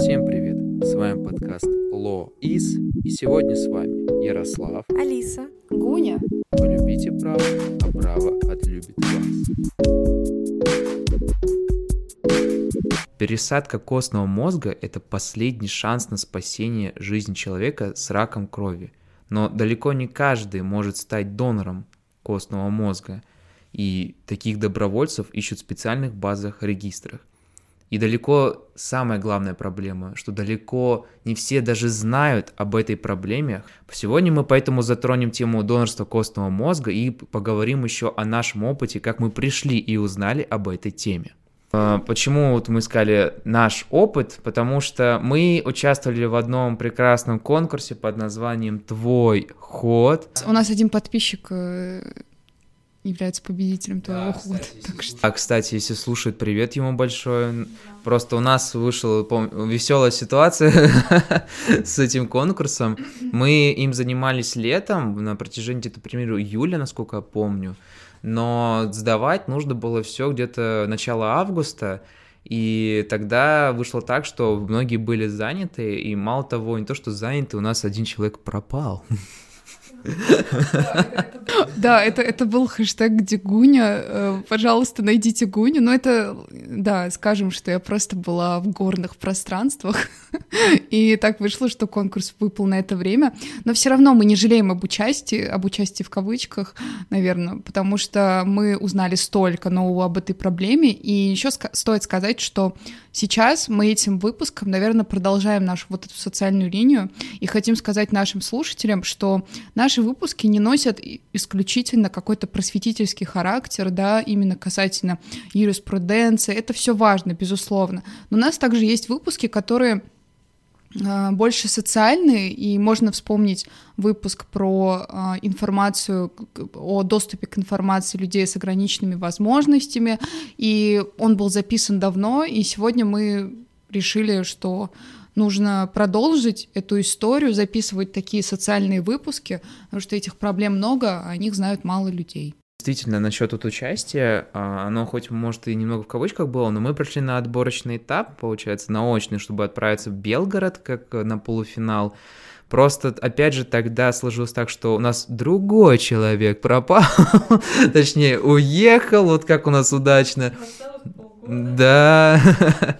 Всем привет! С вами подкаст Ло Из, и сегодня с вами Ярослав, Алиса, Гуня. Полюбите право, а право отлюбит вас. Пересадка костного мозга – это последний шанс на спасение жизни человека с раком крови. Но далеко не каждый может стать донором костного мозга, и таких добровольцев ищут в специальных базах регистрах. И далеко самая главная проблема, что далеко не все даже знают об этой проблеме. Сегодня мы поэтому затронем тему донорства костного мозга и поговорим еще о нашем опыте, как мы пришли и узнали об этой теме. А, почему вот мы искали наш опыт? Потому что мы участвовали в одном прекрасном конкурсе под названием «Твой ход». У нас один подписчик э, является победителем твоего да, хода. Так что... А, кстати, если слушает, привет ему большое. Просто у нас вышла веселая ситуация с этим конкурсом. Мы им занимались летом на протяжении где-то, примеру, июля, насколько я помню. Но сдавать нужно было все где-то начало августа. И тогда вышло так, что многие были заняты, и мало того, не то, что заняты, у нас один человек пропал. Да, это, это был хэштег где Гуня. Э, пожалуйста, найдите Гуню. Но это, да, скажем, что я просто была в горных пространствах. И так вышло, что конкурс выпал на это время. Но все равно мы не жалеем об участии, об участии в кавычках, наверное, потому что мы узнали столько нового об этой проблеме. И еще стоит сказать, что сейчас мы этим выпуском, наверное, продолжаем нашу вот эту социальную линию и хотим сказать нашим слушателям, что наши выпуски не носят исключительно какой-то просветительский характер, да, именно касательно юриспруденции. Это все важно, безусловно. Но у нас также есть выпуски, которые больше социальные, и можно вспомнить выпуск про э, информацию, о доступе к информации людей с ограниченными возможностями, и он был записан давно, и сегодня мы решили, что нужно продолжить эту историю, записывать такие социальные выпуски, потому что этих проблем много, а о них знают мало людей. Действительно, насчет вот участия, а, оно хоть, может, и немного в кавычках было, но мы пришли на отборочный этап, получается, на очный, чтобы отправиться в Белгород, как на полуфинал. Просто, опять же, тогда сложилось так, что у нас другой человек пропал, точнее, уехал, вот как у нас удачно. Да.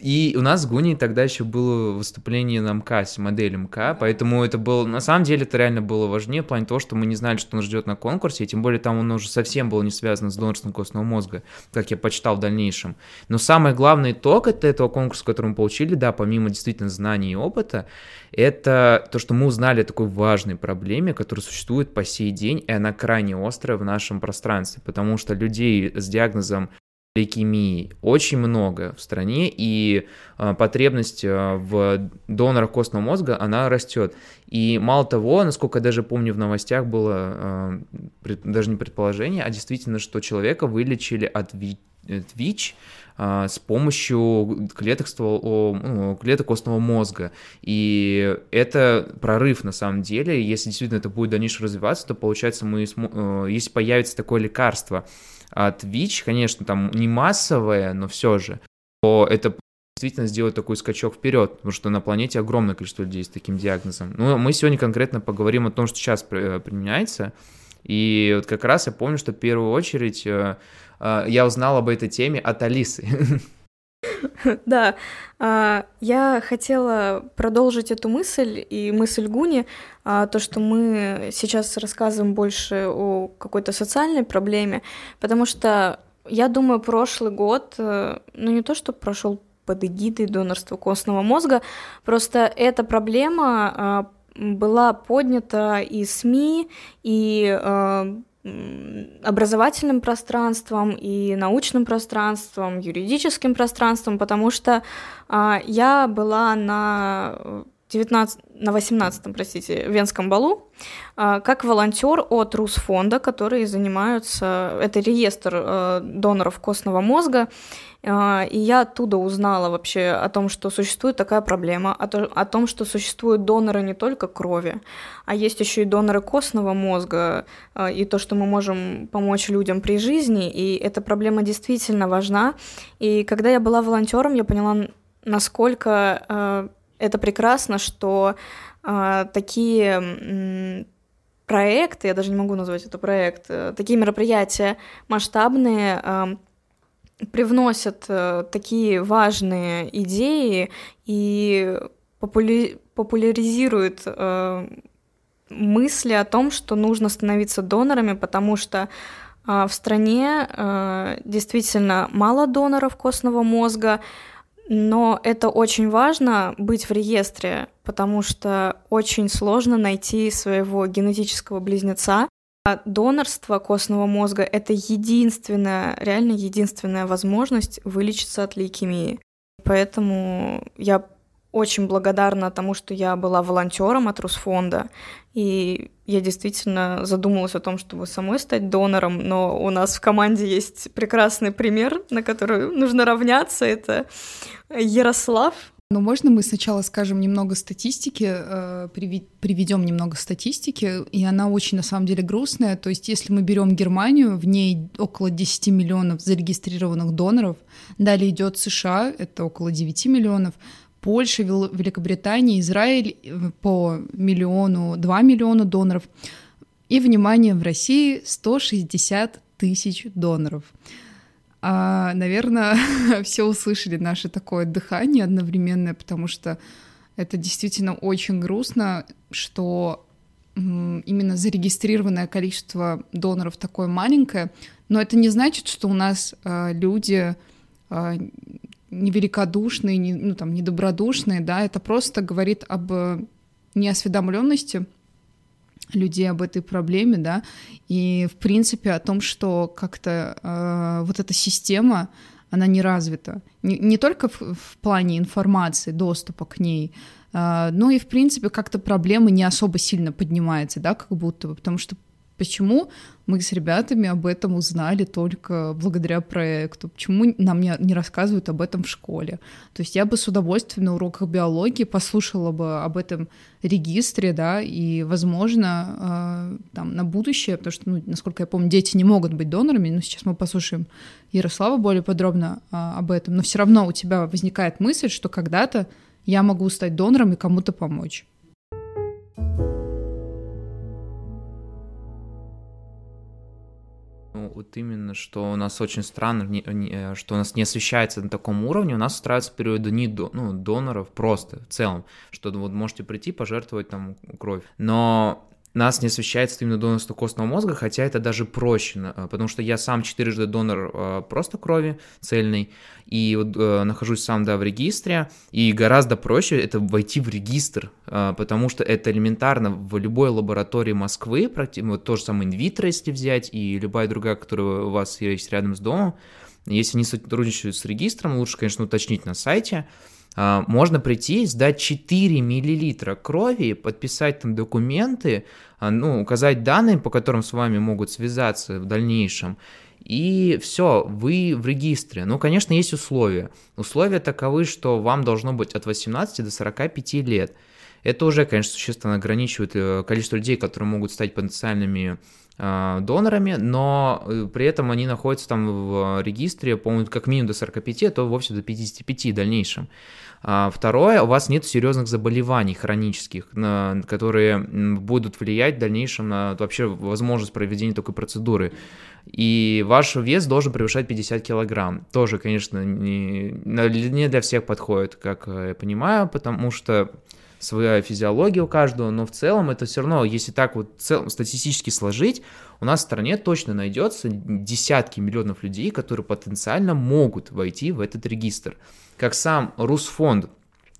И у нас с Гуни тогда еще было выступление на МКАСе, модель МК, поэтому это было, на самом деле, это реально было важнее в плане того, что мы не знали, что нас ждет на конкурсе, и тем более там он уже совсем был не связан с донорством костного мозга, как я почитал в дальнейшем. Но самый главный итог от этого конкурса, который мы получили, да, помимо действительно знаний и опыта, это то, что мы узнали о такой важной проблеме, которая существует по сей день, и она крайне острая в нашем пространстве, потому что людей с диагнозом лейкемии очень много в стране, и э, потребность э, в донорах костного мозга, она растет. И мало того, насколько я даже помню, в новостях было э, даже не предположение, а действительно, что человека вылечили от ВИЧ, с помощью клеток, ствол, ну, клеток костного мозга. И это прорыв на самом деле. Если действительно это будет дальше развиваться, то получается, мы, если появится такое лекарство, от ВИЧ, конечно, там не массовое, но все же, то это действительно сделать такой скачок вперед, потому что на планете огромное количество людей с таким диагнозом. Ну, мы сегодня конкретно поговорим о том, что сейчас применяется, и вот как раз я помню, что в первую очередь э, э, я узнал об этой теме от Алисы. Да, а, я хотела продолжить эту мысль и мысль Гуни, а, то, что мы сейчас рассказываем больше о какой-то социальной проблеме, потому что я думаю, прошлый год, э, ну не то, что прошел под эгидой донорства костного мозга, просто эта проблема а, была поднята и СМИ, и образовательным пространством и научным пространством, юридическим пространством, потому что а, я была на 19, на 18, простите, Венском балу, а, как волонтер от Русфонда, которые занимаются, это реестр а, доноров костного мозга, а, и я оттуда узнала вообще о том, что существует такая проблема, о том, что существуют доноры не только крови, а есть еще и доноры костного мозга, а, и то, что мы можем помочь людям при жизни, и эта проблема действительно важна. И когда я была волонтером, я поняла насколько э, это прекрасно, что э, такие проекты, я даже не могу назвать это проект, э, такие мероприятия масштабные э, привносят э, такие важные идеи и попули популяризируют э, мысли о том, что нужно становиться донорами, потому что э, в стране э, действительно мало доноров костного мозга, но это очень важно быть в реестре, потому что очень сложно найти своего генетического близнеца. А донорство костного мозга — это единственная, реально единственная возможность вылечиться от лейкемии. Поэтому я очень благодарна тому, что я была волонтером от Русфонда, и я действительно задумалась о том, чтобы самой стать донором, но у нас в команде есть прекрасный пример, на который нужно равняться, это Ярослав. Но можно мы сначала скажем немного статистики, э, приведем немного статистики, и она очень на самом деле грустная. То есть, если мы берем Германию, в ней около 10 миллионов зарегистрированных доноров, далее идет США, это около 9 миллионов, Польша, Великобритания, Израиль э, по миллиону, 2 миллиона доноров. И, внимание, в России 160 тысяч доноров. А, наверное, все услышали наше такое дыхание одновременное, потому что это действительно очень грустно, что именно зарегистрированное количество доноров такое маленькое, но это не значит, что у нас э, люди э, невеликодушные, не, ну, там, недобродушные, да, это просто говорит об э, неосведомленности людей об этой проблеме, да, и, в принципе, о том, что как-то э, вот эта система, она не развита. Не, не только в, в плане информации, доступа к ней, э, но и, в принципе, как-то проблема не особо сильно поднимается, да, как будто бы, потому что Почему мы с ребятами об этом узнали только благодаря проекту? Почему нам не, не рассказывают об этом в школе? То есть я бы с удовольствием на уроках биологии послушала бы об этом регистре, да, и, возможно, э, там, на будущее, потому что, ну, насколько я помню, дети не могут быть донорами, но сейчас мы послушаем Ярослава более подробно э, об этом, но все равно у тебя возникает мысль, что когда-то я могу стать донором и кому-то помочь. Вот именно, что у нас очень странно, э, что у нас не освещается на таком уровне, у нас устраиваются периоды не до, ну, доноров просто в целом, что вот можете прийти, пожертвовать там кровь. Но нас не освещается именно донорство костного мозга, хотя это даже проще, э, потому что я сам четырежды донор э, просто крови цельной, и вот э, нахожусь сам, да, в регистре, и гораздо проще это войти в регистр, э, потому что это элементарно в любой лаборатории Москвы, вот то же самое инвитро, если взять, и любая другая, которая у вас есть рядом с домом, если они сотрудничают с регистром, лучше, конечно, уточнить на сайте, можно прийти, сдать 4 миллилитра крови, подписать там документы, а, ну, указать данные, по которым с вами могут связаться в дальнейшем, и все, вы в регистре. Ну, конечно, есть условия. Условия таковы, что вам должно быть от 18 до 45 лет. Это уже, конечно, существенно ограничивает э, количество людей, которые могут стать потенциальными а, донорами, но э, при этом они находятся там в регистре, по-моему, как минимум до 45, а то вовсе до 55 в дальнейшем. А второе, у вас нет серьезных заболеваний хронических, которые будут влиять в дальнейшем на вообще возможность проведения такой процедуры. И ваш вес должен превышать 50 килограмм. Тоже, конечно, не, не для всех подходит, как я понимаю, потому что своя физиология у каждого, но в целом это все равно, если так вот цел, статистически сложить, у нас в стране точно найдется десятки миллионов людей, которые потенциально могут войти в этот регистр как сам Русфонд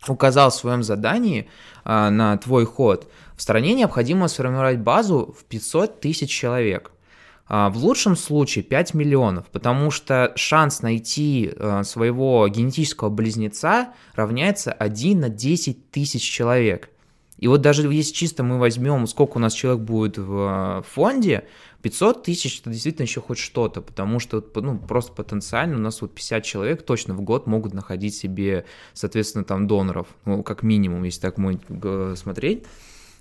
указал в своем задании а, на твой ход, в стране необходимо сформировать базу в 500 тысяч человек. А, в лучшем случае 5 миллионов, потому что шанс найти а, своего генетического близнеца равняется 1 на 10 тысяч человек. И вот даже если чисто мы возьмем, сколько у нас человек будет в а, фонде, 500 тысяч это действительно еще хоть что-то, потому что ну, просто потенциально у нас вот 50 человек точно в год могут находить себе, соответственно, там доноров, ну, как минимум, если так смотреть.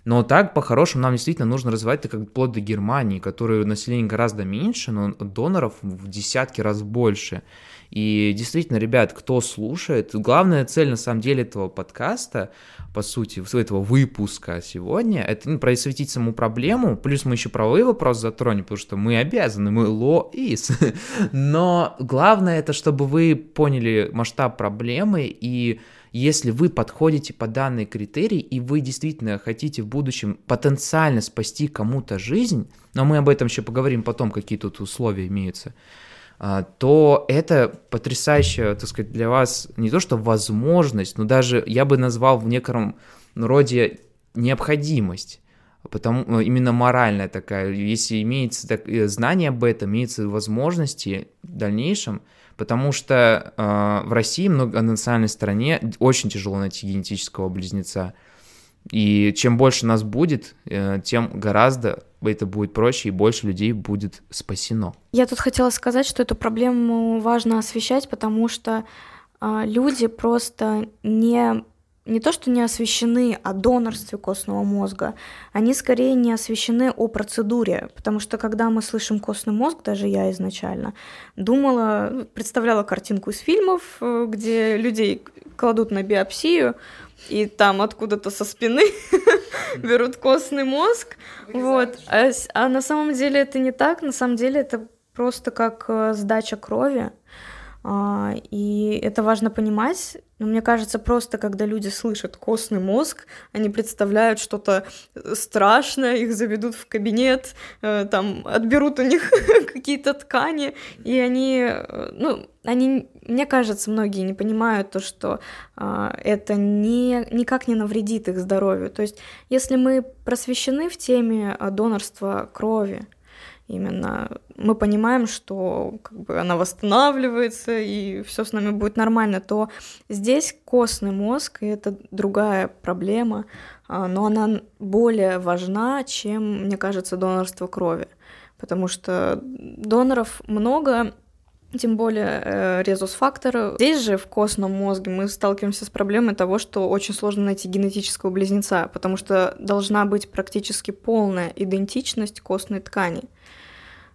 Но так, по-хорошему, нам действительно нужно развивать это как вплоть до Германии, которой население гораздо меньше, но доноров в десятки раз больше. И действительно, ребят, кто слушает, главная цель на самом деле этого подкаста, по сути, этого выпуска сегодня, это ну, просветить саму проблему, плюс мы еще правовые вопросы затронем, потому что мы обязаны, мы is. Но главное это, чтобы вы поняли масштаб проблемы и если вы подходите по данной критерии, и вы действительно хотите в будущем потенциально спасти кому-то жизнь, но мы об этом еще поговорим потом, какие тут условия имеются, а, то это потрясающая, так сказать, для вас не то что возможность, но даже я бы назвал в некотором роде необходимость потому ну, именно моральная такая, если имеется так, э, знание об этом, имеются возможности в дальнейшем, потому что э, в России, многонациональной стране, очень тяжело найти генетического близнеца. И чем больше нас будет, э, тем гораздо это будет проще и больше людей будет спасено. Я тут хотела сказать, что эту проблему важно освещать, потому что э, люди просто не не то, что не освещены о донорстве костного мозга, они скорее не освещены о процедуре, потому что когда мы слышим костный мозг, даже я изначально думала, представляла картинку из фильмов, э, где людей кладут на биопсию, и там откуда-то со спины берут костный мозг, вот, а, а на самом деле это не так, на самом деле это просто как э, сдача крови, а, и это важно понимать. Но мне кажется, просто когда люди слышат костный мозг, они представляют что-то страшное, их заведут в кабинет, э, там отберут у них какие-то ткани, и они, э, ну, они, мне кажется, многие не понимают то, что а, это не, никак не навредит их здоровью. То есть, если мы просвещены в теме а, донорства крови, именно мы понимаем, что как бы она восстанавливается и все с нами будет нормально, то здесь костный мозг, и это другая проблема, а, но она более важна, чем, мне кажется, донорство крови, потому что доноров много, тем более э, резус-фактор. Здесь же в костном мозге мы сталкиваемся с проблемой того, что очень сложно найти генетического близнеца, потому что должна быть практически полная идентичность костной ткани.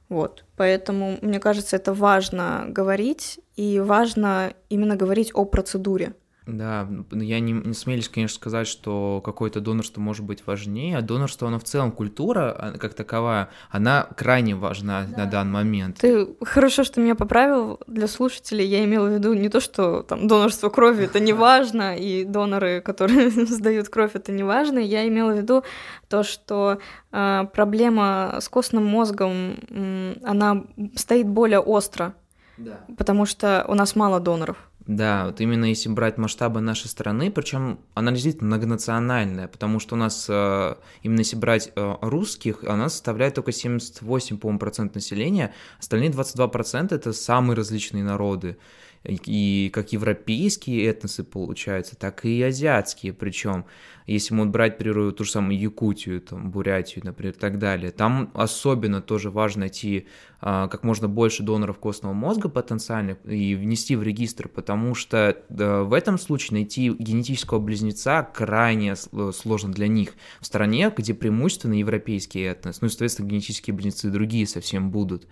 Вот, поэтому мне кажется, это важно говорить, и важно именно говорить о процедуре. Да, я не, не смелюсь, конечно, сказать, что какое-то донорство может быть важнее, а донорство, оно в целом культура, а, как таковая, она крайне важна да. на данный момент. Ты хорошо, что меня поправил для слушателей. Я имела в виду не то, что там донорство крови это не важно, и доноры, которые сдают кровь, это не важно. Я имела в виду то, что э, проблема с костным мозгом, э, она стоит более остро, да. потому что у нас мало доноров. Да, вот именно если брать масштабы нашей страны, причем она действительно многонациональная, потому что у нас, э, именно если брать э, русских, она составляет только 78, по-моему, процент населения, остальные 22 процента это самые различные народы и как европейские этносы получаются, так и азиатские, причем если мы брать, например, ту же самую Якутию, там, Бурятию, например, и так далее, там особенно тоже важно найти а, как можно больше доноров костного мозга потенциальных и внести в регистр, потому что да, в этом случае найти генетического близнеца крайне сложно для них в стране, где преимущественно европейский этнос, ну и, соответственно, генетические близнецы другие совсем будут.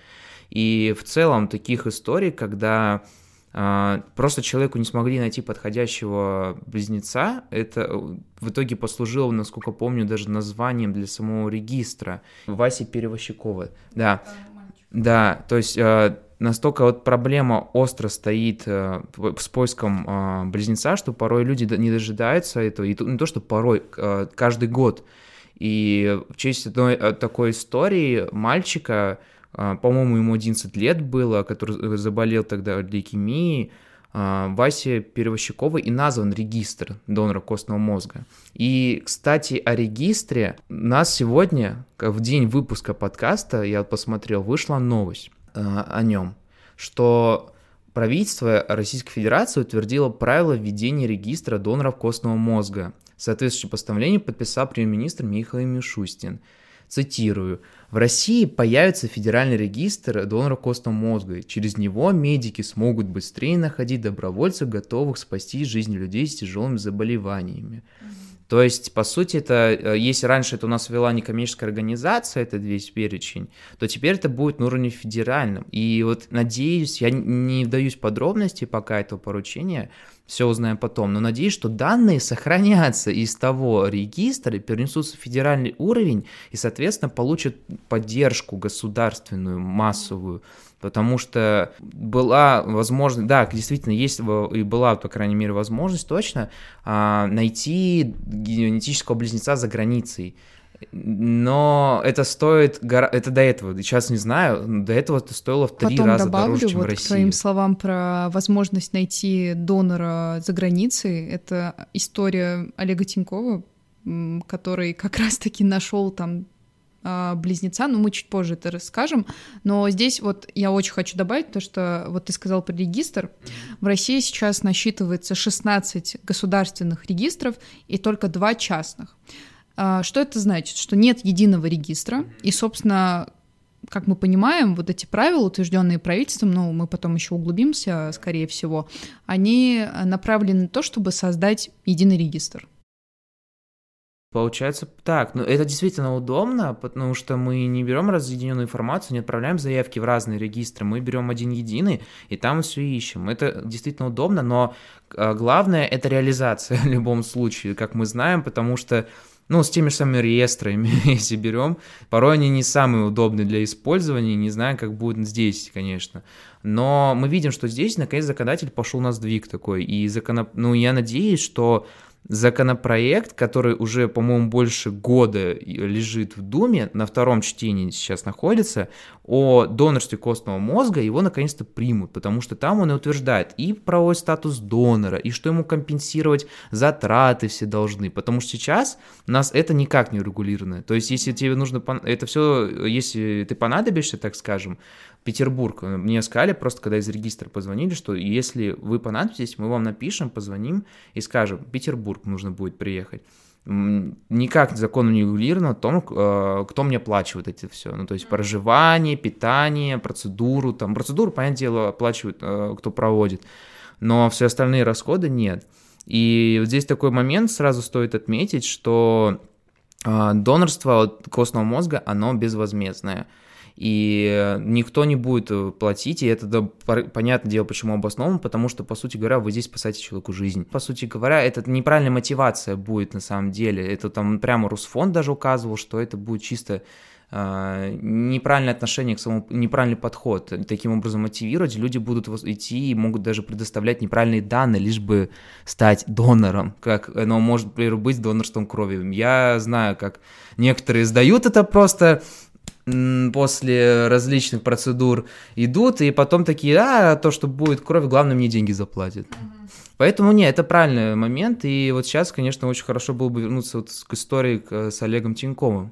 И в целом таких историй, когда просто человеку не смогли найти подходящего близнеца. Это э, в итоге послужило, насколько помню, даже названием для самого регистра. Васи Перевощикова. Да. Да, то есть э, настолько вот проблема остро стоит э, с поиском близнеца, что порой люди не дожидаются этого, и не то, что порой, каждый год. И в честь одной такой истории мальчика, а, по-моему, ему 11 лет было, который заболел тогда лейкемией, а, Васе Перевощиковой и назван регистр донора костного мозга. И, кстати, о регистре нас сегодня, в день выпуска подкаста, я посмотрел, вышла новость а, о нем, что правительство Российской Федерации утвердило правила введения регистра доноров костного мозга. Соответствующее постановление подписал премьер-министр Михаил Мишустин. Цитирую. В России появится федеральный регистр доноров костного мозга. Через него медики смогут быстрее находить добровольцев, готовых спасти жизни людей с тяжелыми заболеваниями. То есть, по сути, это, э, если раньше это у нас вела некоммерческая организация, это весь перечень, то теперь это будет на уровне федеральном. И вот надеюсь, я не вдаюсь в подробности пока этого поручения, все узнаем потом, но надеюсь, что данные сохранятся из того регистра, перенесутся в федеральный уровень и, соответственно, получат поддержку государственную, массовую, потому что была возможность, да, действительно есть и была, по крайней мере, возможность точно а, найти генетического близнеца за границей. Но это стоит, это до этого, сейчас не знаю, до этого это стоило в три Потом раза добавлю, дороже, чем вот в России. к твоим словам про возможность найти донора за границей, это история Олега Тинькова, который как раз-таки нашел там а, близнеца, но мы чуть позже это расскажем. Но здесь вот я очень хочу добавить то, что вот ты сказал про регистр. В России сейчас насчитывается 16 государственных регистров и только два частных. А, что это значит? Что нет единого регистра, и, собственно, как мы понимаем, вот эти правила, утвержденные правительством, ну, мы потом еще углубимся, скорее всего, они направлены на то, чтобы создать единый регистр. Получается так, но это действительно удобно, потому что мы не берем разъединенную информацию, не отправляем заявки в разные регистры, мы берем один единый и там все ищем. Это действительно удобно, но а, главное это реализация в любом случае, как мы знаем, потому что ну, с теми же самыми реестрами, если берем, порой они не самые удобные для использования, не знаю, как будет здесь, конечно. Но мы видим, что здесь, наконец, законодатель пошел на сдвиг такой, и закон... ну, я надеюсь, что законопроект, который уже, по-моему, больше года лежит в Думе, на втором чтении сейчас находится, о донорстве костного мозга, его наконец-то примут, потому что там он и утверждает и правовой статус донора, и что ему компенсировать затраты все должны, потому что сейчас у нас это никак не регулировано. То есть, если тебе нужно, это все, если ты понадобишься, так скажем, Петербург. Мне сказали просто, когда из регистра позвонили, что если вы понадобитесь, мы вам напишем, позвоним и скажем, Петербург нужно будет приехать. Никак законом не регулировано о том, э, кто мне оплачивает эти все. Ну, то есть проживание, питание, процедуру. Там процедуру, понятное дело, оплачивают, э, кто проводит. Но все остальные расходы нет. И вот здесь такой момент сразу стоит отметить, что э, донорство костного мозга, оно безвозмездное и никто не будет э, платить, и это, да, понятное дело, почему обосновано, потому что, по сути говоря, вы здесь спасаете человеку жизнь. По сути говоря, это неправильная мотивация будет на самом деле, это там прямо Русфонд даже указывал, что это будет чисто Uh, неправильное отношение к самому, неправильный подход. Таким образом мотивировать, люди будут идти и могут даже предоставлять неправильные данные, лишь бы стать донором, как оно может, например, быть донорством крови. Я знаю, как некоторые сдают это просто после различных процедур идут, и потом такие, а, то, что будет кровь, главное, мне деньги заплатят. Mm-hmm. Поэтому, не, это правильный момент, и вот сейчас, конечно, очень хорошо было бы вернуться вот к истории с Олегом Тиньковым.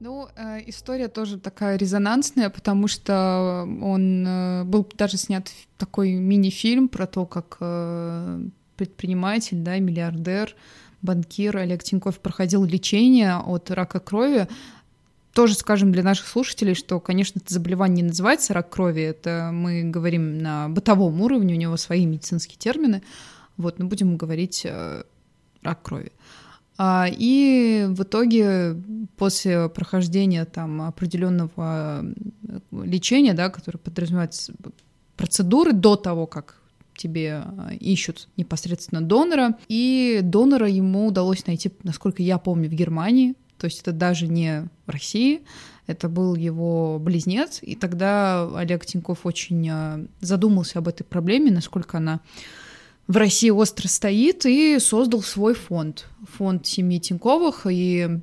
Ну, э, история тоже такая резонансная, потому что он э, был даже снят такой мини-фильм про то, как э, предприниматель, да, миллиардер, банкир Олег Тиньков проходил лечение от рака крови. Тоже скажем для наших слушателей, что, конечно, это заболевание не называется рак крови, это мы говорим на бытовом уровне, у него свои медицинские термины, вот, но будем говорить э, рак крови. А, и в итоге после прохождения там определенного лечения, да, которое подразумевает процедуры до того, как тебе а, ищут непосредственно донора, и донора ему удалось найти, насколько я помню, в Германии, то есть это даже не в России, это был его близнец, и тогда Олег Тиньков очень а, задумался об этой проблеме, насколько она в России остро стоит, и создал свой фонд, фонд семьи Тиньковых, и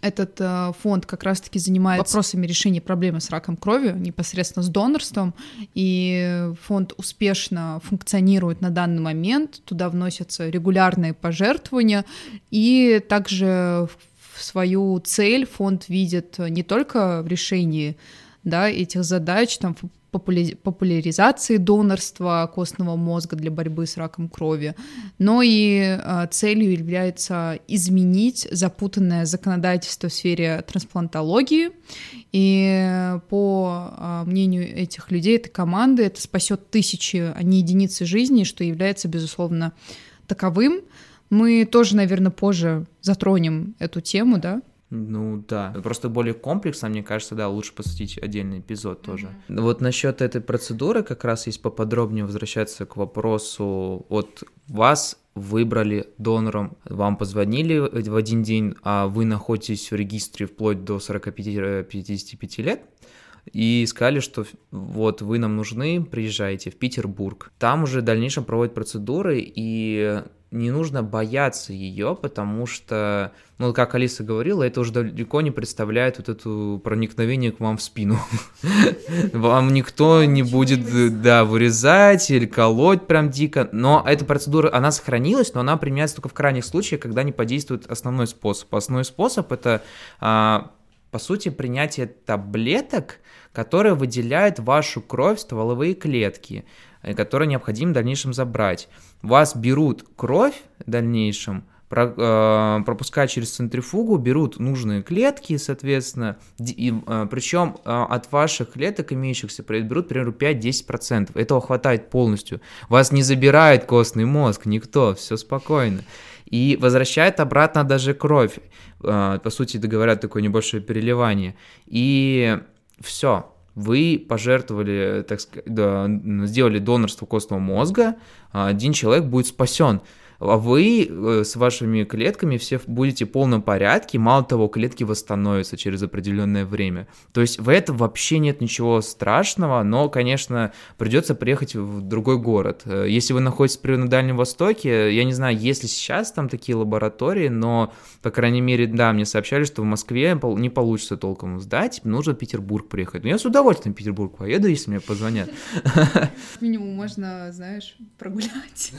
этот э, фонд как раз-таки занимается вопросами решения проблемы с раком крови, непосредственно с донорством, и фонд успешно функционирует на данный момент, туда вносятся регулярные пожертвования, и также в свою цель фонд видит не только в решении да, этих задач, там, популяризации донорства костного мозга для борьбы с раком крови, но и а, целью является изменить запутанное законодательство в сфере трансплантологии. И по а, мнению этих людей, этой команды, это спасет тысячи, а не единицы жизни, что является, безусловно, таковым. Мы тоже, наверное, позже затронем эту тему, да? Ну да, просто более комплексно, мне кажется, да, лучше посвятить отдельный эпизод тоже. Mm-hmm. Вот насчет этой процедуры как раз есть поподробнее возвращаться к вопросу, вот вас выбрали донором, вам позвонили в один день, а вы находитесь в регистре вплоть до 45-55 лет, и сказали, что вот вы нам нужны, приезжайте в Петербург. Там уже в дальнейшем проводят процедуры, и не нужно бояться ее, потому что, ну, как Алиса говорила, это уже далеко не представляет вот это проникновение к вам в спину. Вам никто не будет, да, вырезать или колоть прям дико, но эта процедура, она сохранилась, но она применяется только в крайних случаях, когда не подействует основной способ. Основной способ — это, а, по сути, принятие таблеток, которые выделяют вашу кровь стволовые клетки, э, которые необходимо в дальнейшем забрать вас берут кровь в дальнейшем, э, пропуская через центрифугу, берут нужные клетки, соответственно, и, э, причем от ваших клеток имеющихся берут, примерно 5-10%. Этого хватает полностью. Вас не забирает костный мозг, никто, все спокойно. И возвращает обратно даже кровь. По сути, говорят, такое небольшое переливание. И все, вы пожертвовали, так сказать, да, сделали донорство костного мозга, а один человек будет спасен а вы э, с вашими клетками все будете в полном порядке, мало того, клетки восстановятся через определенное время. То есть в этом вообще нет ничего страшного, но, конечно, придется приехать в другой город. Э, если вы находитесь на Дальнем Востоке, я не знаю, есть ли сейчас там такие лаборатории, но, по крайней мере, да, мне сообщали, что в Москве не получится толком сдать, нужно в Петербург приехать. Но я с удовольствием в Петербург поеду, если мне позвонят. Минимум можно, знаешь, прогулять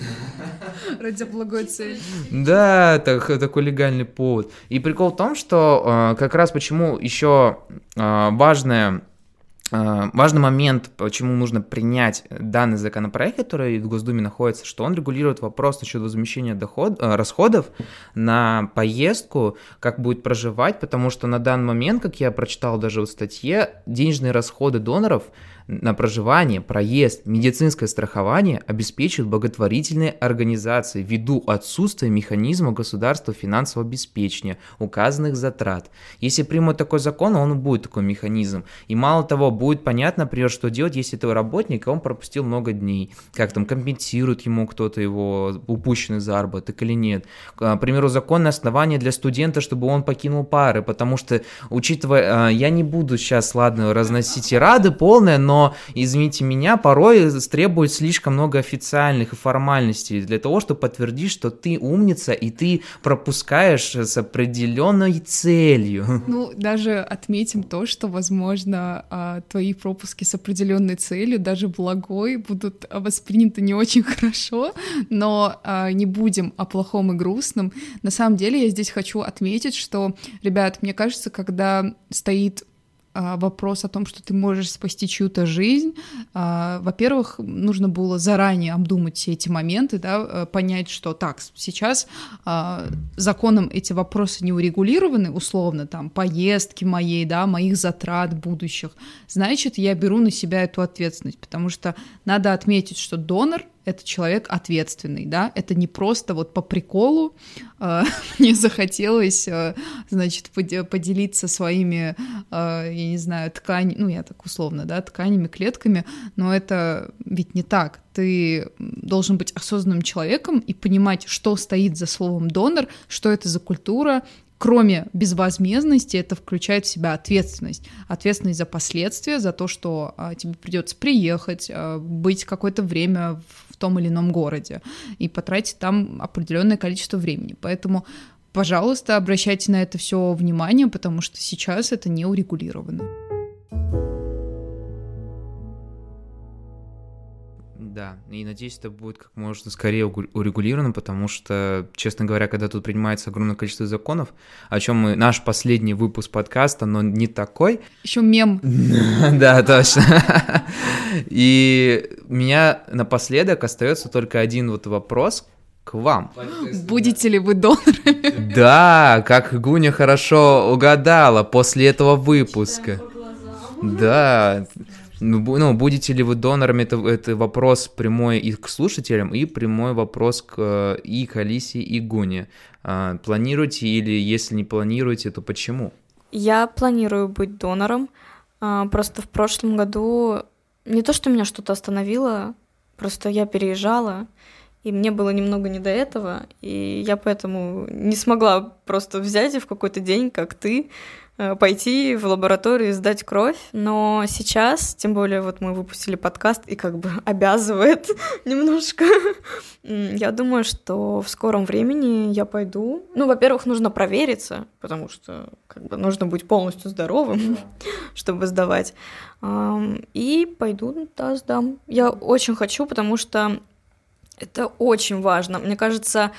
ради благой цель. Да, так, такой легальный повод. И прикол в том, что э, как раз почему еще э, важное а, Важный момент, почему нужно принять данный законопроект, который в Госдуме находится, что он регулирует вопрос насчет возмещения доход, расходов на поездку, как будет проживать, потому что на данный момент, как я прочитал даже в статье, денежные расходы доноров на проживание, проезд, медицинское страхование обеспечивают благотворительные организации ввиду отсутствия механизма государства финансового обеспечения указанных затрат. Если примут такой закон, он будет такой механизм. И мало того, будет понятно, например, что делать, если это работник, и он пропустил много дней. Как там компенсирует ему кто-то его упущенный заработок или нет. К примеру, законное основание для студента, чтобы он покинул пары, потому что, учитывая, а, я не буду сейчас, ладно, разносить и рады полное, но извините меня, порой требует слишком много официальных и формальностей для того, чтобы подтвердить, что ты умница и ты пропускаешь с определенной целью. Ну, даже отметим то, что, возможно, а, твои пропуски с определенной целью, даже благой, будут восприняты не очень хорошо, но а, не будем о плохом и грустном. На самом деле я здесь хочу отметить, что, ребят, мне кажется, когда стоит вопрос о том, что ты можешь спасти чью-то жизнь, а, во-первых, нужно было заранее обдумать все эти моменты, да, э, понять, что так, сейчас а, законом эти вопросы не урегулированы, условно, там, поездки моей, да, моих затрат будущих, значит, я беру на себя эту ответственность, потому что надо отметить, что донор — это человек ответственный, да, это не просто вот по приколу э, мне захотелось, э, значит, поделиться своими, э, я не знаю, ткань, ну, я так условно, да, тканями, клетками, но это ведь не так. Ты должен быть осознанным человеком и понимать, что стоит за словом донор, что это за культура, кроме безвозмездности, это включает в себя ответственность. Ответственность за последствия, за то, что а, тебе придется приехать, а, быть какое-то время в том или ином городе и потратить там определенное количество времени. Поэтому пожалуйста, обращайте на это все внимание, потому что сейчас это не урегулировано. Да, и надеюсь, это будет как можно скорее урегулировано, потому что, честно говоря, когда тут принимается огромное количество законов, о чем мы наш последний выпуск подкаста, но не такой. Еще мем. Да, точно. И меня напоследок остается только один вот вопрос к вам. Будете ли вы донорами? Да, как Гуня хорошо угадала после этого выпуска. Да, ну, ну, будете ли вы донорами, это, это вопрос прямой и к слушателям, и прямой вопрос к и к Алисе, и Гуне. А, планируете или если не планируете, то почему? Я планирую быть донором. А, просто в прошлом году не то, что меня что-то остановило, просто я переезжала, и мне было немного не до этого, и я поэтому не смогла просто взять и в какой-то день, как ты, пойти в лабораторию и сдать кровь, но сейчас, тем более вот мы выпустили подкаст и как бы обязывает немножко, я думаю, что в скором времени я пойду. Ну, во-первых, нужно провериться, потому что как бы нужно быть полностью здоровым, чтобы сдавать. И пойду, да, сдам. Я очень хочу, потому что это очень важно. Мне кажется,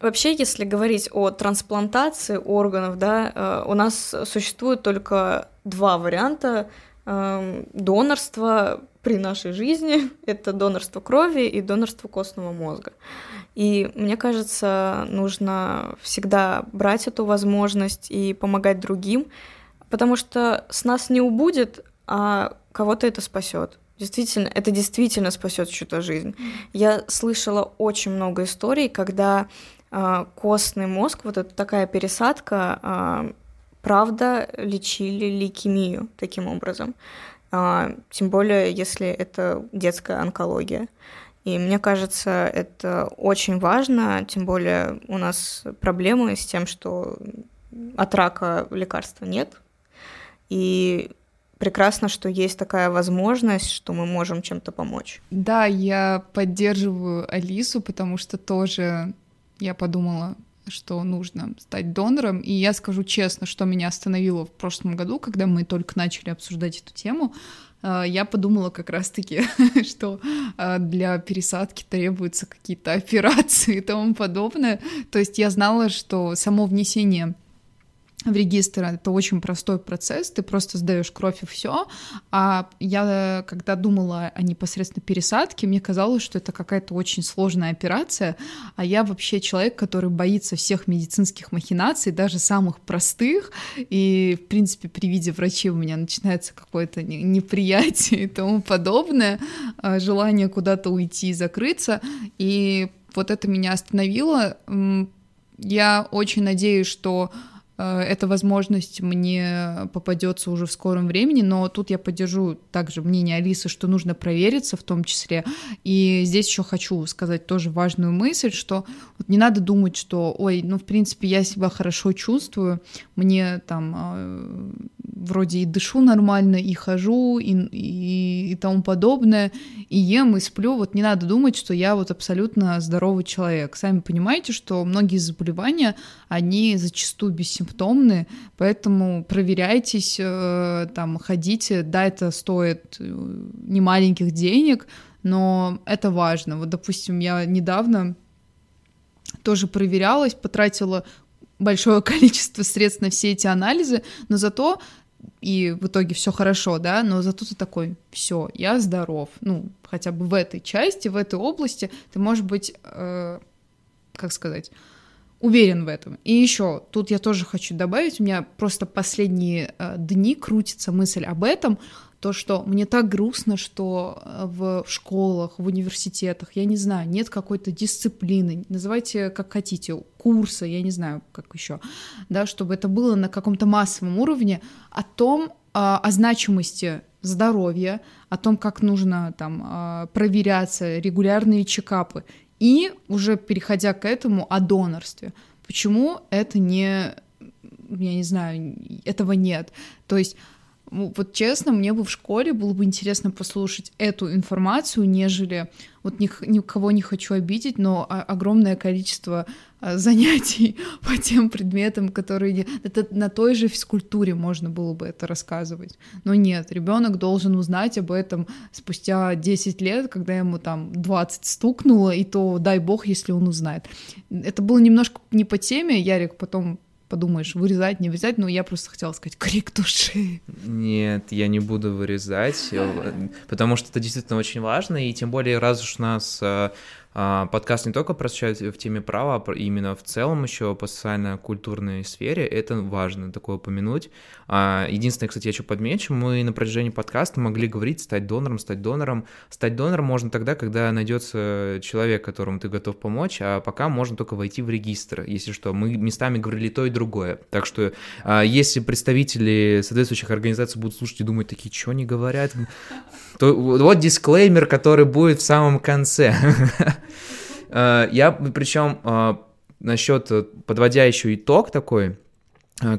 Вообще, если говорить о трансплантации органов, да, э, у нас существует только два варианта эм, донорства при нашей жизни. Это донорство крови и донорство костного мозга. И мне кажется, нужно всегда брать эту возможность и помогать другим, потому что с нас не убудет, а кого-то это спасет. Действительно, это действительно спасет чью-то жизнь. Я слышала очень много историй, когда э, костный мозг, вот эта такая пересадка, э, правда лечили лейкемию таким образом. Э, тем более, если это детская онкология. И мне кажется, это очень важно, тем более у нас проблемы с тем, что от рака лекарства нет. И прекрасно, что есть такая возможность, что мы можем чем-то помочь. Да, я поддерживаю Алису, потому что тоже я подумала, что нужно стать донором. И я скажу честно, что меня остановило в прошлом году, когда мы только начали обсуждать эту тему. А, я подумала как раз-таки, что а, для пересадки требуются какие-то операции и тому подобное. То есть я знала, что само внесение в регистр это очень простой процесс, ты просто сдаешь кровь и все. А я, когда думала о непосредственно пересадке, мне казалось, что это какая-то очень сложная операция, а я вообще человек, который боится всех медицинских махинаций, даже самых простых, и, в принципе, при виде врачей у меня начинается какое-то неприятие и тому подобное, а, желание куда-то уйти и закрыться, и вот это меня остановило. Я очень надеюсь, что эта возможность мне попадется уже в скором времени, но тут я поддержу также мнение Алисы, что нужно провериться в том числе. И здесь еще хочу сказать тоже важную мысль, что вот не надо думать, что, ой, ну, в принципе, я себя хорошо чувствую, мне там э, вроде и дышу нормально, и хожу, и, и, и тому подобное, и ем, и сплю. Вот не надо думать, что я вот абсолютно здоровый человек. Сами понимаете, что многие заболевания, они зачастую бессимптомны, поэтому проверяйтесь, э, там, ходите. Да, это стоит э, немаленьких денег, но это важно. Вот, допустим, я недавно тоже проверялась, потратила большое количество средств на все эти анализы, но зато и в итоге все хорошо, да, но зато ты такой, все, я здоров, ну, хотя бы в этой части, в этой области ты можешь быть, э, как сказать, уверен в этом. И еще тут я тоже хочу добавить, у меня просто последние э, дни крутится мысль об этом, то, что мне так грустно, что э, в школах, в университетах, я не знаю, нет какой-то дисциплины, называйте как хотите, курса, я не знаю, как еще, да, чтобы это было на каком-то массовом уровне о том, а, о значимости здоровья, о том, как нужно там а, проверяться, регулярные чекапы, и уже переходя к этому, о донорстве. Почему это не, я не знаю, этого нет? То есть вот честно, мне бы в школе было бы интересно послушать эту информацию, нежели вот ни, никого не хочу обидеть, но огромное количество а, занятий по тем предметам, которые это на той же физкультуре можно было бы это рассказывать. Но нет, ребенок должен узнать об этом спустя 10 лет, когда ему там 20 стукнуло, и то дай бог, если он узнает. Это было немножко не по теме, Ярик потом подумаешь, вырезать, не вырезать, но я просто хотела сказать крик души. Нет, я не буду вырезать, потому что это действительно очень важно, и тем более, раз уж у нас а, подкаст не только просвещает в теме права, а именно в целом еще по социально-культурной сфере, это важно такое упомянуть. А, единственное, кстати, я еще подмечу, мы на протяжении подкаста могли говорить стать донором, стать донором. Стать донором можно тогда, когда найдется человек, которому ты готов помочь, а пока можно только войти в регистр, если что. Мы местами говорили то и другое. Так что а, если представители соответствующих организаций будут слушать и думать, такие, что они говорят, то вот дисклеймер, который будет в самом конце. Э, я, причем, э, насчет, э, подводя еще итог такой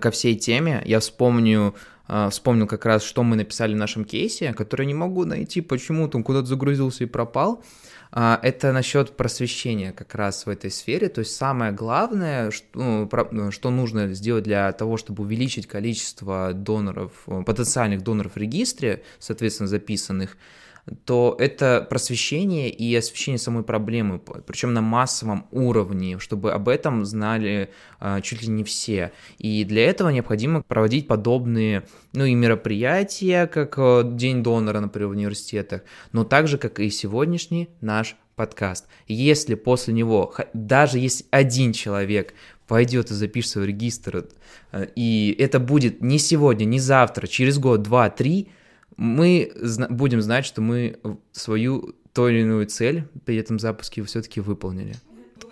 ко всей теме, я вспомню, вспомнил как раз, что мы написали в нашем кейсе, который не могу найти, почему-то он куда-то загрузился и пропал. Это насчет просвещения как раз в этой сфере. То есть самое главное, что, ну, что нужно сделать для того, чтобы увеличить количество доноров, потенциальных доноров в регистре, соответственно, записанных, то это просвещение и освещение самой проблемы, причем на массовом уровне, чтобы об этом знали а, чуть ли не все. И для этого необходимо проводить подобные, ну и мероприятия, как а, День донора, например, в университетах, но также, как и сегодняшний наш подкаст. Если после него, даже если один человек пойдет и запишется в регистр, э, и это будет не сегодня, не завтра, через год, два, три, мы будем знать, что мы свою ту или иную цель при этом запуске все-таки выполнили.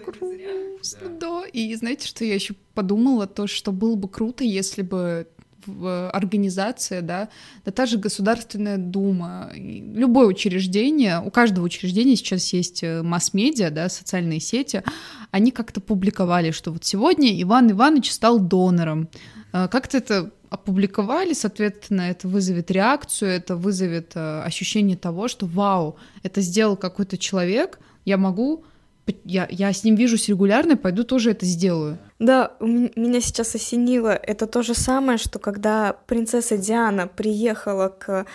Грустно, да. И знаете, что я еще подумала? То, что было бы круто, если бы в организация, да, да та же Государственная Дума, любое учреждение, у каждого учреждения сейчас есть э, масс-медиа, да, социальные сети, они как-то публиковали, что вот сегодня Иван Иванович стал донором. А, как-то это опубликовали, соответственно, это вызовет реакцию, это вызовет э, ощущение того, что вау, это сделал какой-то человек, я могу, я, я с ним вижусь регулярно, пойду тоже это сделаю. Да, меня сейчас осенило. Это то же самое, что когда принцесса Диана приехала к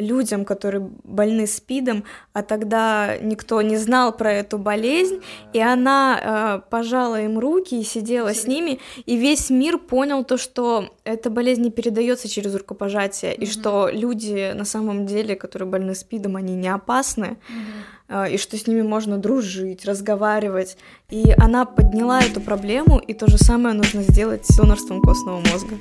людям, которые больны СПИДом, а тогда никто не знал про эту болезнь, и она э, пожала им руки и сидела с ними, и весь мир понял то, что эта болезнь не передается через рукопожатие, mm-hmm. и что люди на самом деле, которые больны СПИДом, они не опасны, mm-hmm. и что с ними можно дружить, разговаривать. И она подняла эту проблему, и то же самое нужно сделать с донорством костного мозга.